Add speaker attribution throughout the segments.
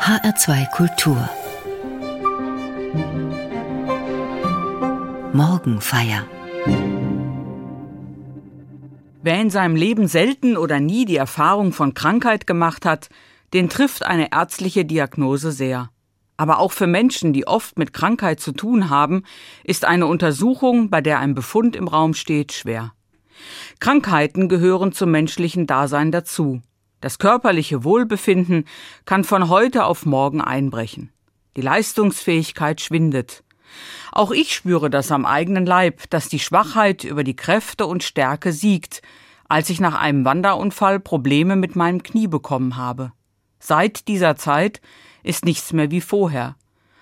Speaker 1: HR2 Kultur Morgenfeier
Speaker 2: Wer in seinem Leben selten oder nie die Erfahrung von Krankheit gemacht hat, den trifft eine ärztliche Diagnose sehr. Aber auch für Menschen, die oft mit Krankheit zu tun haben, ist eine Untersuchung, bei der ein Befund im Raum steht, schwer. Krankheiten gehören zum menschlichen Dasein dazu. Das körperliche Wohlbefinden kann von heute auf morgen einbrechen. Die Leistungsfähigkeit schwindet. Auch ich spüre das am eigenen Leib, dass die Schwachheit über die Kräfte und Stärke siegt, als ich nach einem Wanderunfall Probleme mit meinem Knie bekommen habe. Seit dieser Zeit ist nichts mehr wie vorher.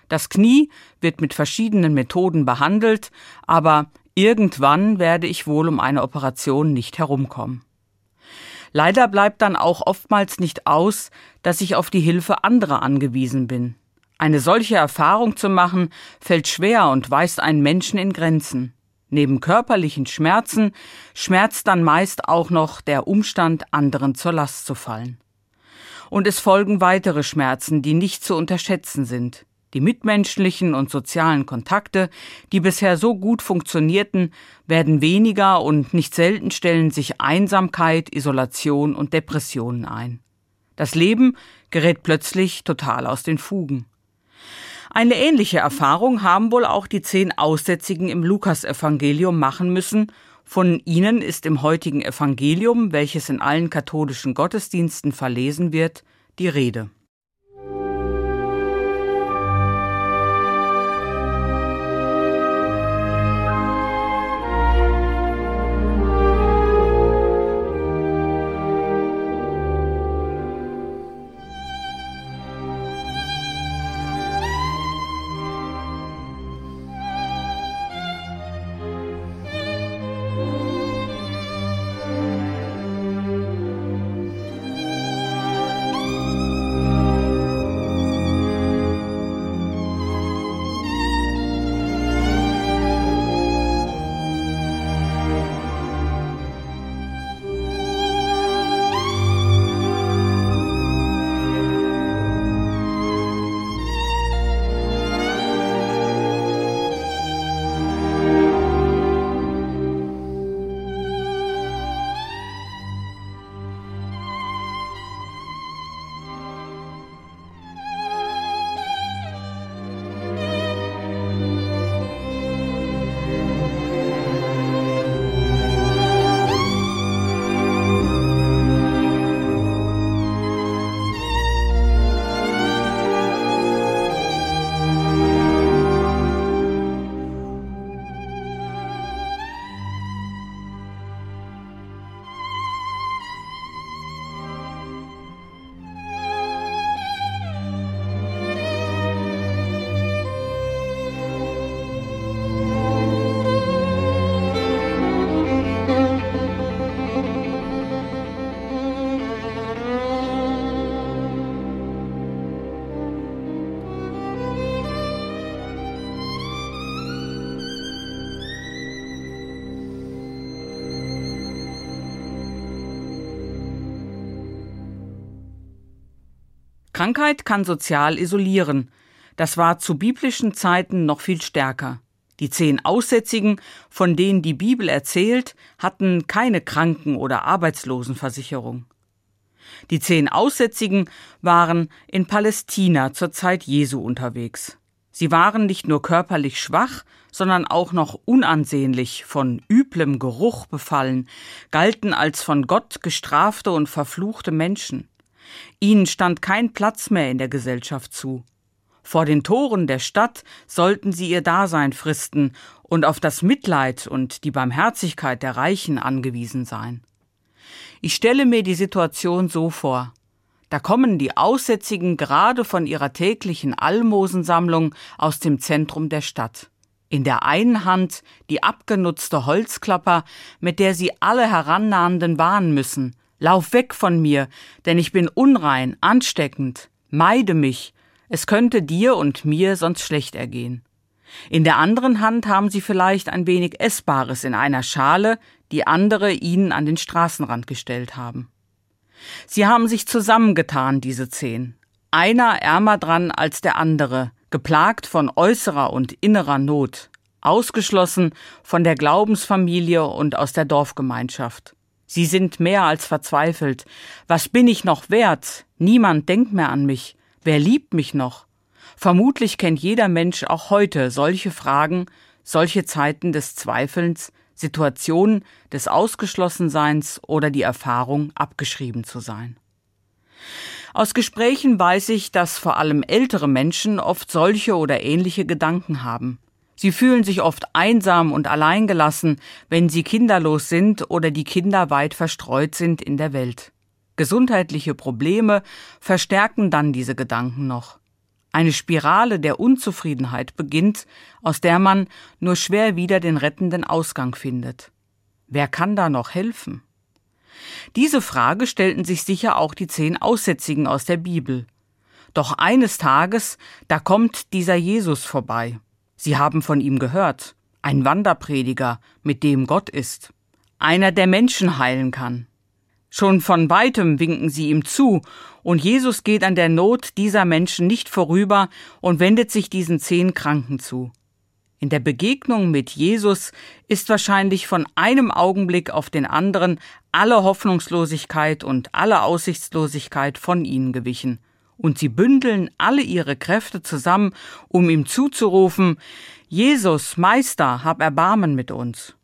Speaker 2: Das Knie wird mit verschiedenen Methoden behandelt, aber irgendwann werde ich wohl um eine Operation nicht herumkommen. Leider bleibt dann auch oftmals nicht aus, dass ich auf die Hilfe anderer angewiesen bin. Eine solche Erfahrung zu machen, fällt schwer und weist einen Menschen in Grenzen. Neben körperlichen Schmerzen schmerzt dann meist auch noch der Umstand, anderen zur Last zu fallen. Und es folgen weitere Schmerzen, die nicht zu unterschätzen sind. Die mitmenschlichen und sozialen Kontakte, die bisher so gut funktionierten, werden weniger und nicht selten stellen sich Einsamkeit, Isolation und Depressionen ein. Das Leben gerät plötzlich total aus den Fugen. Eine ähnliche Erfahrung haben wohl auch die zehn Aussätzigen im Lukasevangelium machen müssen. Von ihnen ist im heutigen Evangelium, welches in allen katholischen Gottesdiensten verlesen wird, die Rede. Krankheit kann sozial isolieren. Das war zu biblischen Zeiten noch viel stärker. Die zehn Aussätzigen, von denen die Bibel erzählt, hatten keine Kranken- oder Arbeitslosenversicherung. Die zehn Aussätzigen waren in Palästina zur Zeit Jesu unterwegs. Sie waren nicht nur körperlich schwach, sondern auch noch unansehnlich, von üblem Geruch befallen, galten als von Gott gestrafte und verfluchte Menschen. Ihnen stand kein Platz mehr in der Gesellschaft zu. Vor den Toren der Stadt sollten sie ihr Dasein fristen und auf das Mitleid und die Barmherzigkeit der Reichen angewiesen sein. Ich stelle mir die Situation so vor. Da kommen die Aussätzigen gerade von ihrer täglichen Almosensammlung aus dem Zentrum der Stadt. In der einen Hand die abgenutzte Holzklapper, mit der sie alle Herannahenden warnen müssen, Lauf weg von mir, denn ich bin unrein, ansteckend. Meide mich. Es könnte dir und mir sonst schlecht ergehen. In der anderen Hand haben sie vielleicht ein wenig Essbares in einer Schale, die andere ihnen an den Straßenrand gestellt haben. Sie haben sich zusammengetan, diese zehn. einer ärmer dran als der andere, geplagt von äußerer und innerer Not, ausgeschlossen von der Glaubensfamilie und aus der Dorfgemeinschaft. Sie sind mehr als verzweifelt. Was bin ich noch wert? Niemand denkt mehr an mich. Wer liebt mich noch? Vermutlich kennt jeder Mensch auch heute solche Fragen, solche Zeiten des Zweifelns, Situationen des Ausgeschlossenseins oder die Erfahrung, abgeschrieben zu sein. Aus Gesprächen weiß ich, dass vor allem ältere Menschen oft solche oder ähnliche Gedanken haben. Sie fühlen sich oft einsam und alleingelassen, wenn sie kinderlos sind oder die Kinder weit verstreut sind in der Welt. Gesundheitliche Probleme verstärken dann diese Gedanken noch. Eine Spirale der Unzufriedenheit beginnt, aus der man nur schwer wieder den rettenden Ausgang findet. Wer kann da noch helfen? Diese Frage stellten sich sicher auch die zehn Aussätzigen aus der Bibel. Doch eines Tages, da kommt dieser Jesus vorbei. Sie haben von ihm gehört. Ein Wanderprediger, mit dem Gott ist. Einer, der Menschen heilen kann. Schon von weitem winken sie ihm zu, und Jesus geht an der Not dieser Menschen nicht vorüber und wendet sich diesen zehn Kranken zu. In der Begegnung mit Jesus ist wahrscheinlich von einem Augenblick auf den anderen alle Hoffnungslosigkeit und alle Aussichtslosigkeit von ihnen gewichen und sie bündeln alle ihre Kräfte zusammen, um ihm zuzurufen, Jesus, Meister, hab Erbarmen mit uns.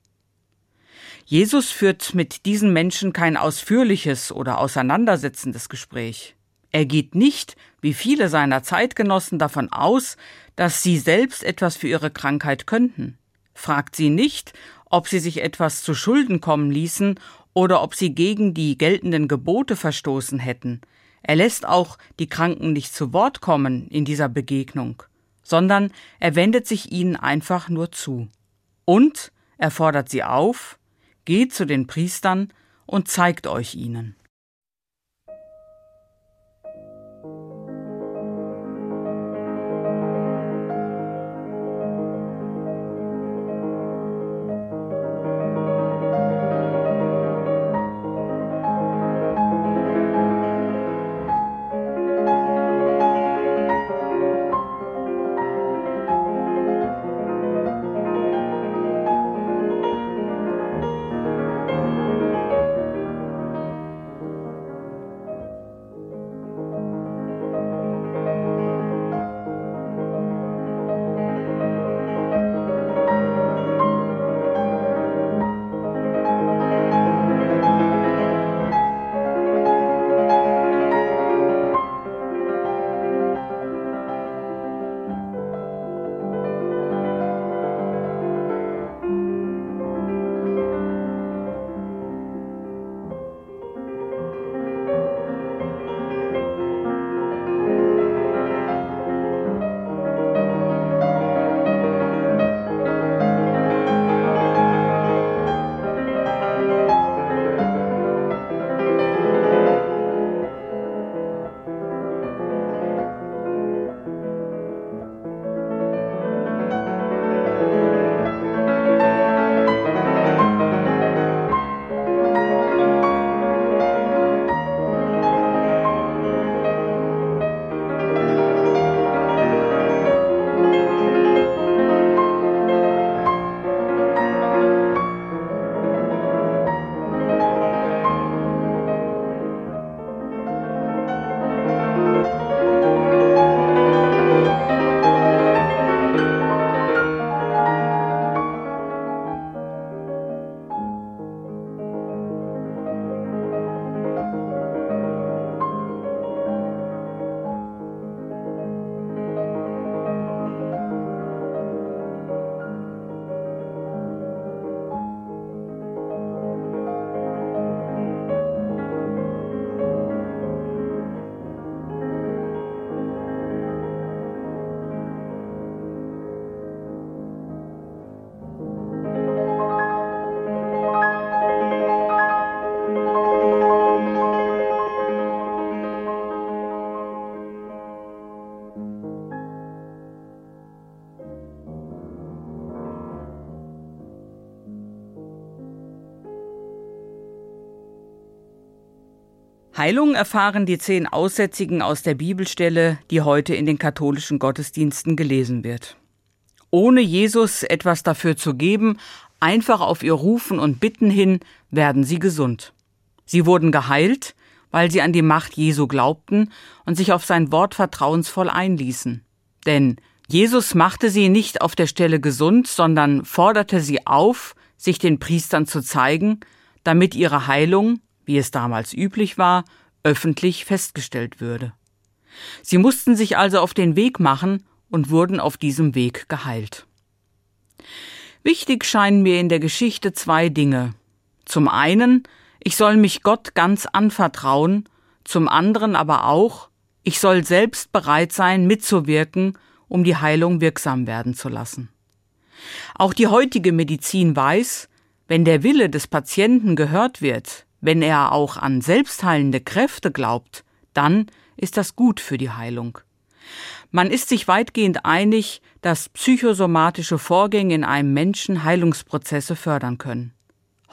Speaker 2: Jesus führt mit diesen Menschen kein ausführliches oder auseinandersetzendes Gespräch. Er geht nicht, wie viele seiner Zeitgenossen, davon aus, dass sie selbst etwas für ihre Krankheit könnten, fragt sie nicht, ob sie sich etwas zu Schulden kommen ließen oder ob sie gegen die geltenden Gebote verstoßen hätten, er lässt auch die Kranken nicht zu Wort kommen in dieser Begegnung, sondern er wendet sich ihnen einfach nur zu. Und er fordert sie auf, geht zu den Priestern und zeigt euch ihnen. Heilung erfahren die zehn Aussätzigen aus der Bibelstelle, die heute in den katholischen Gottesdiensten gelesen wird. Ohne Jesus etwas dafür zu geben, einfach auf ihr Rufen und Bitten hin, werden sie gesund. Sie wurden geheilt, weil sie an die Macht Jesu glaubten und sich auf sein Wort vertrauensvoll einließen. Denn Jesus machte sie nicht auf der Stelle gesund, sondern forderte sie auf, sich den Priestern zu zeigen, damit ihre Heilung, wie es damals üblich war, öffentlich festgestellt würde. Sie mussten sich also auf den Weg machen und wurden auf diesem Weg geheilt. Wichtig scheinen mir in der Geschichte zwei Dinge. Zum einen, ich soll mich Gott ganz anvertrauen, zum anderen aber auch, ich soll selbst bereit sein, mitzuwirken, um die Heilung wirksam werden zu lassen. Auch die heutige Medizin weiß, wenn der Wille des Patienten gehört wird, wenn er auch an selbstheilende Kräfte glaubt, dann ist das gut für die Heilung. Man ist sich weitgehend einig, dass psychosomatische Vorgänge in einem Menschen Heilungsprozesse fördern können.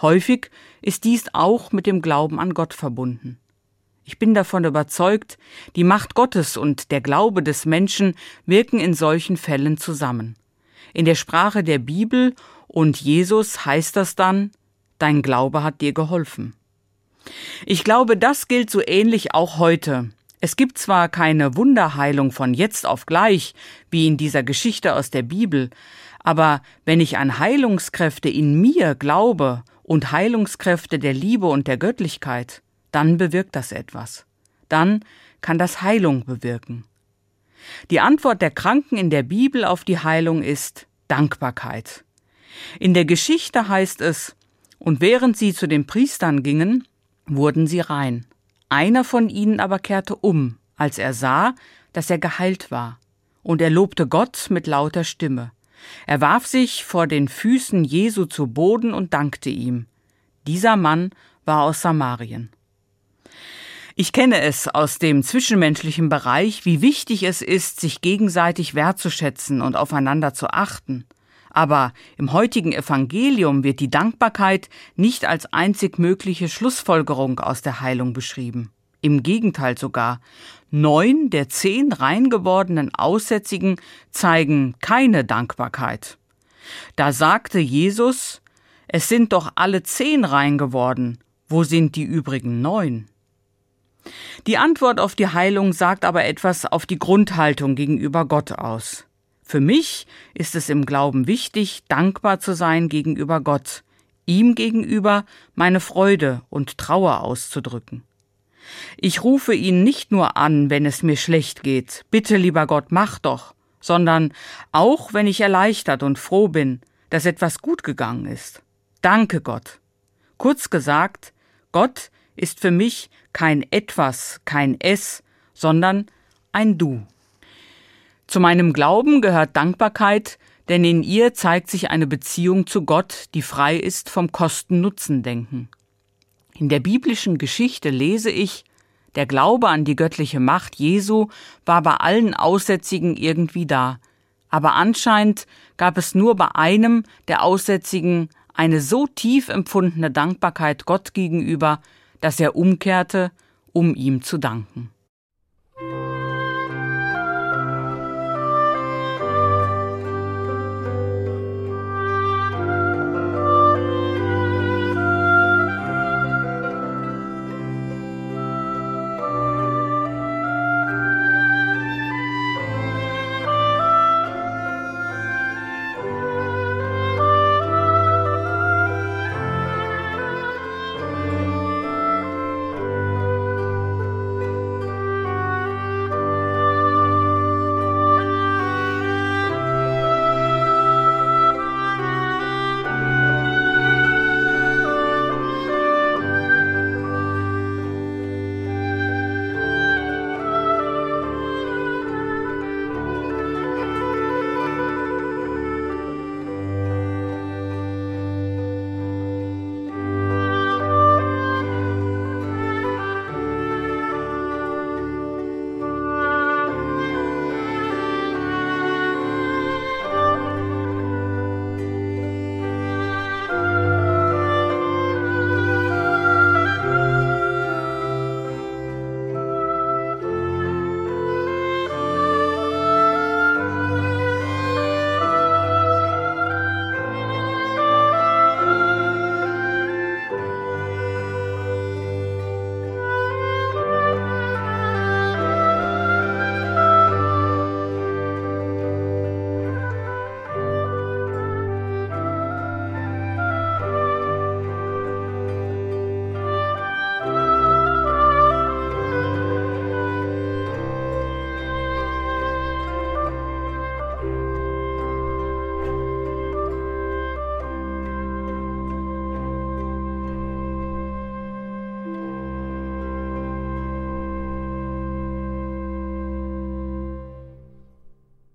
Speaker 2: Häufig ist dies auch mit dem Glauben an Gott verbunden. Ich bin davon überzeugt, die Macht Gottes und der Glaube des Menschen wirken in solchen Fällen zusammen. In der Sprache der Bibel und Jesus heißt das dann, dein Glaube hat dir geholfen. Ich glaube, das gilt so ähnlich auch heute. Es gibt zwar keine Wunderheilung von jetzt auf gleich, wie in dieser Geschichte aus der Bibel, aber wenn ich an Heilungskräfte in mir glaube und Heilungskräfte der Liebe und der Göttlichkeit, dann bewirkt das etwas. Dann kann das Heilung bewirken. Die Antwort der Kranken in der Bibel auf die Heilung ist Dankbarkeit. In der Geschichte heißt es, und während sie zu den Priestern gingen, wurden sie rein. Einer von ihnen aber kehrte um, als er sah, dass er geheilt war, und er lobte Gott mit lauter Stimme. Er warf sich vor den Füßen Jesu zu Boden und dankte ihm. Dieser Mann war aus Samarien. Ich kenne es aus dem zwischenmenschlichen Bereich, wie wichtig es ist, sich gegenseitig wertzuschätzen und aufeinander zu achten. Aber im heutigen Evangelium wird die Dankbarkeit nicht als einzig mögliche Schlussfolgerung aus der Heilung beschrieben. Im Gegenteil sogar. Neun der zehn rein gewordenen Aussätzigen zeigen keine Dankbarkeit. Da sagte Jesus, es sind doch alle zehn rein geworden. Wo sind die übrigen neun? Die Antwort auf die Heilung sagt aber etwas auf die Grundhaltung gegenüber Gott aus. Für mich ist es im Glauben wichtig, dankbar zu sein gegenüber Gott, ihm gegenüber meine Freude und Trauer auszudrücken. Ich rufe ihn nicht nur an, wenn es mir schlecht geht, bitte lieber Gott, mach doch, sondern auch wenn ich erleichtert und froh bin, dass etwas gut gegangen ist. Danke Gott. Kurz gesagt, Gott ist für mich kein etwas, kein es, sondern ein Du. Zu meinem Glauben gehört Dankbarkeit, denn in ihr zeigt sich eine Beziehung zu Gott, die frei ist vom Kosten-Nutzen-Denken. In der biblischen Geschichte lese ich, der Glaube an die göttliche Macht Jesu war bei allen Aussätzigen irgendwie da, aber anscheinend gab es nur bei einem der Aussätzigen eine so tief empfundene Dankbarkeit Gott gegenüber, dass er umkehrte, um ihm zu danken.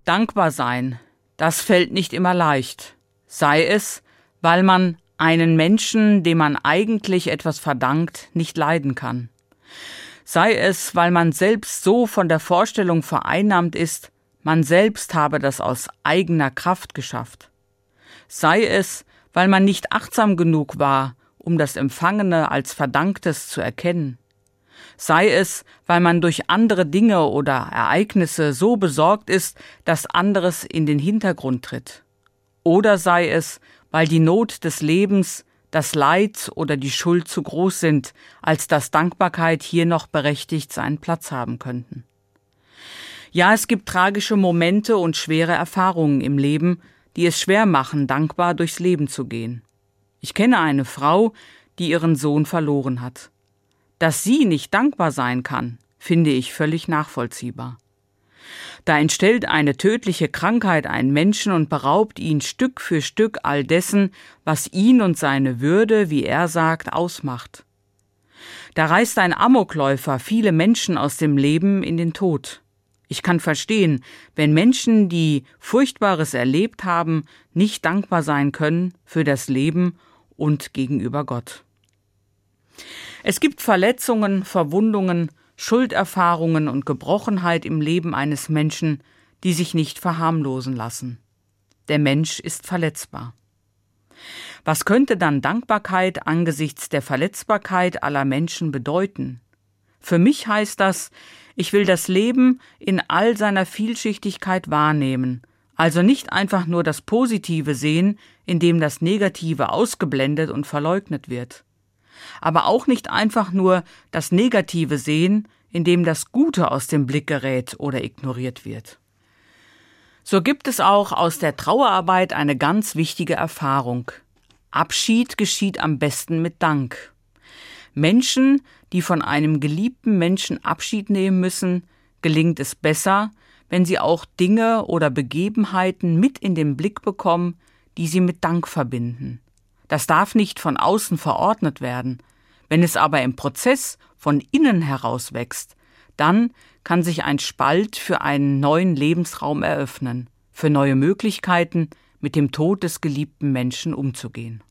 Speaker 2: Dankbar sein, das fällt nicht immer leicht. Sei es, weil man einen Menschen, dem man eigentlich etwas verdankt, nicht leiden kann. Sei es, weil man selbst so von der Vorstellung vereinnahmt ist, man selbst habe das aus eigener Kraft geschafft. Sei es, weil man nicht achtsam genug war, um das Empfangene als Verdanktes zu erkennen. Sei es, weil man durch andere Dinge oder Ereignisse so besorgt ist, dass anderes in den Hintergrund tritt. Oder sei es, weil die Not des Lebens, das Leid oder die Schuld zu groß sind, als dass Dankbarkeit hier noch berechtigt seinen Platz haben könnten. Ja, es gibt tragische Momente und schwere Erfahrungen im Leben, die es schwer machen, dankbar durchs Leben zu gehen. Ich kenne eine Frau, die ihren Sohn verloren hat. Dass sie nicht dankbar sein kann, finde ich völlig nachvollziehbar. Da entstellt eine tödliche Krankheit einen Menschen und beraubt ihn Stück für Stück all dessen, was ihn und seine Würde, wie er sagt, ausmacht. Da reißt ein Amokläufer viele Menschen aus dem Leben in den Tod. Ich kann verstehen, wenn Menschen, die Furchtbares erlebt haben, nicht dankbar sein können für das Leben und gegenüber Gott. Es gibt Verletzungen, Verwundungen, Schulderfahrungen und Gebrochenheit im Leben eines Menschen, die sich nicht verharmlosen lassen. Der Mensch ist verletzbar. Was könnte dann Dankbarkeit angesichts der Verletzbarkeit aller Menschen bedeuten? Für mich heißt das, ich will das Leben in all seiner Vielschichtigkeit wahrnehmen, also nicht einfach nur das Positive sehen, indem das Negative ausgeblendet und verleugnet wird aber auch nicht einfach nur das Negative sehen, indem das Gute aus dem Blick gerät oder ignoriert wird. So gibt es auch aus der Trauerarbeit eine ganz wichtige Erfahrung. Abschied geschieht am besten mit Dank. Menschen, die von einem geliebten Menschen Abschied nehmen müssen, gelingt es besser, wenn sie auch Dinge oder Begebenheiten mit in den Blick bekommen, die sie mit Dank verbinden. Das darf nicht von außen verordnet werden. Wenn es aber im Prozess von innen heraus wächst, dann kann sich ein Spalt für einen neuen Lebensraum eröffnen, für neue Möglichkeiten, mit dem Tod des geliebten Menschen umzugehen.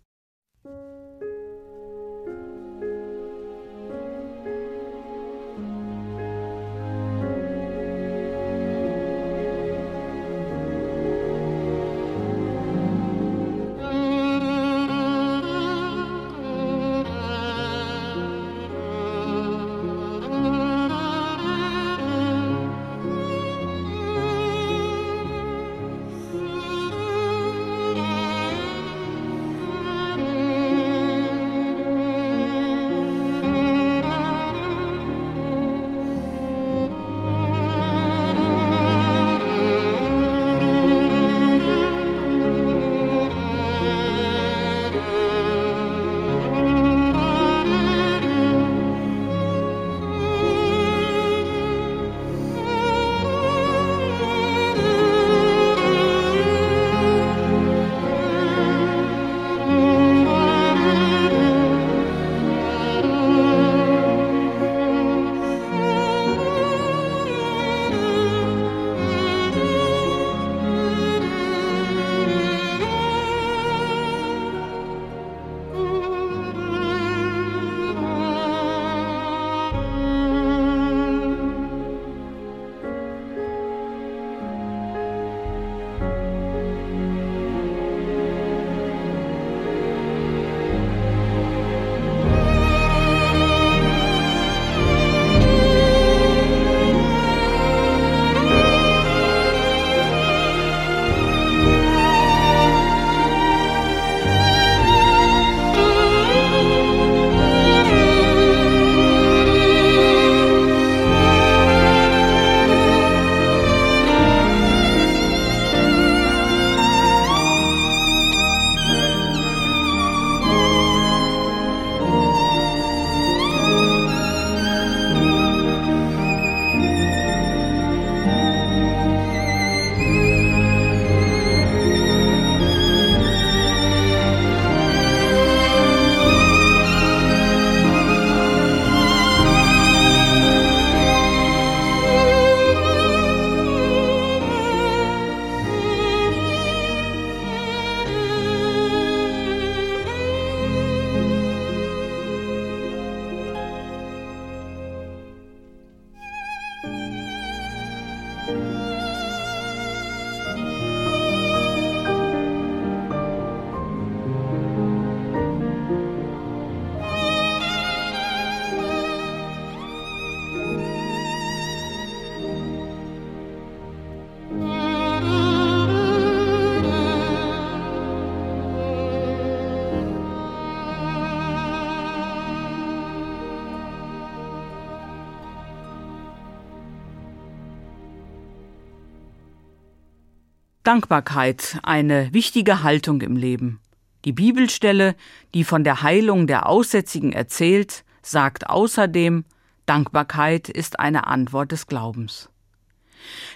Speaker 2: Dankbarkeit eine wichtige Haltung im Leben. Die Bibelstelle, die von der Heilung der Aussätzigen erzählt, sagt außerdem, Dankbarkeit ist eine Antwort des Glaubens.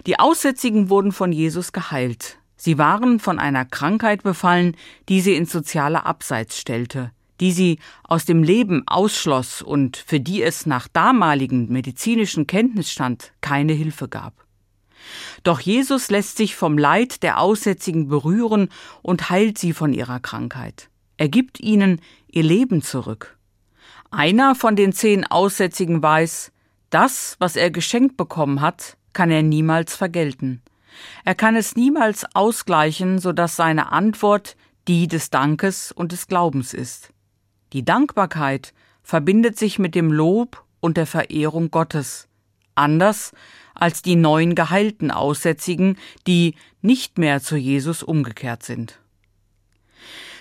Speaker 2: Die Aussätzigen wurden von Jesus geheilt. Sie waren von einer Krankheit befallen, die sie ins soziale Abseits stellte, die sie aus dem Leben ausschloss und für die es nach damaligen medizinischen Kenntnisstand keine Hilfe gab. Doch Jesus lässt sich vom Leid der Aussätzigen berühren und heilt sie von ihrer Krankheit. Er gibt ihnen ihr Leben zurück. Einer von den zehn Aussätzigen weiß, das, was er geschenkt bekommen hat, kann er niemals vergelten. Er kann es niemals ausgleichen, so dass seine Antwort die des Dankes und des Glaubens ist. Die Dankbarkeit verbindet sich mit dem Lob und der Verehrung Gottes, anders als die neun geheilten Aussätzigen, die nicht mehr zu Jesus umgekehrt sind.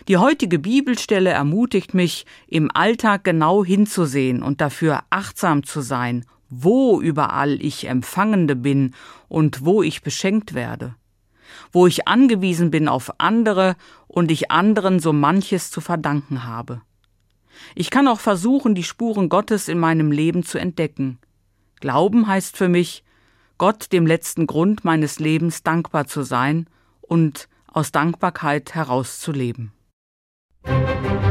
Speaker 2: Die heutige Bibelstelle ermutigt mich, im Alltag genau hinzusehen und dafür achtsam zu sein, wo überall ich Empfangende bin und wo ich beschenkt werde, wo ich angewiesen bin auf andere und ich anderen so manches zu verdanken habe. Ich kann auch versuchen, die Spuren Gottes in meinem Leben zu entdecken. Glauben heißt für mich, Gott dem letzten Grund meines Lebens dankbar zu sein und aus Dankbarkeit herauszuleben. Musik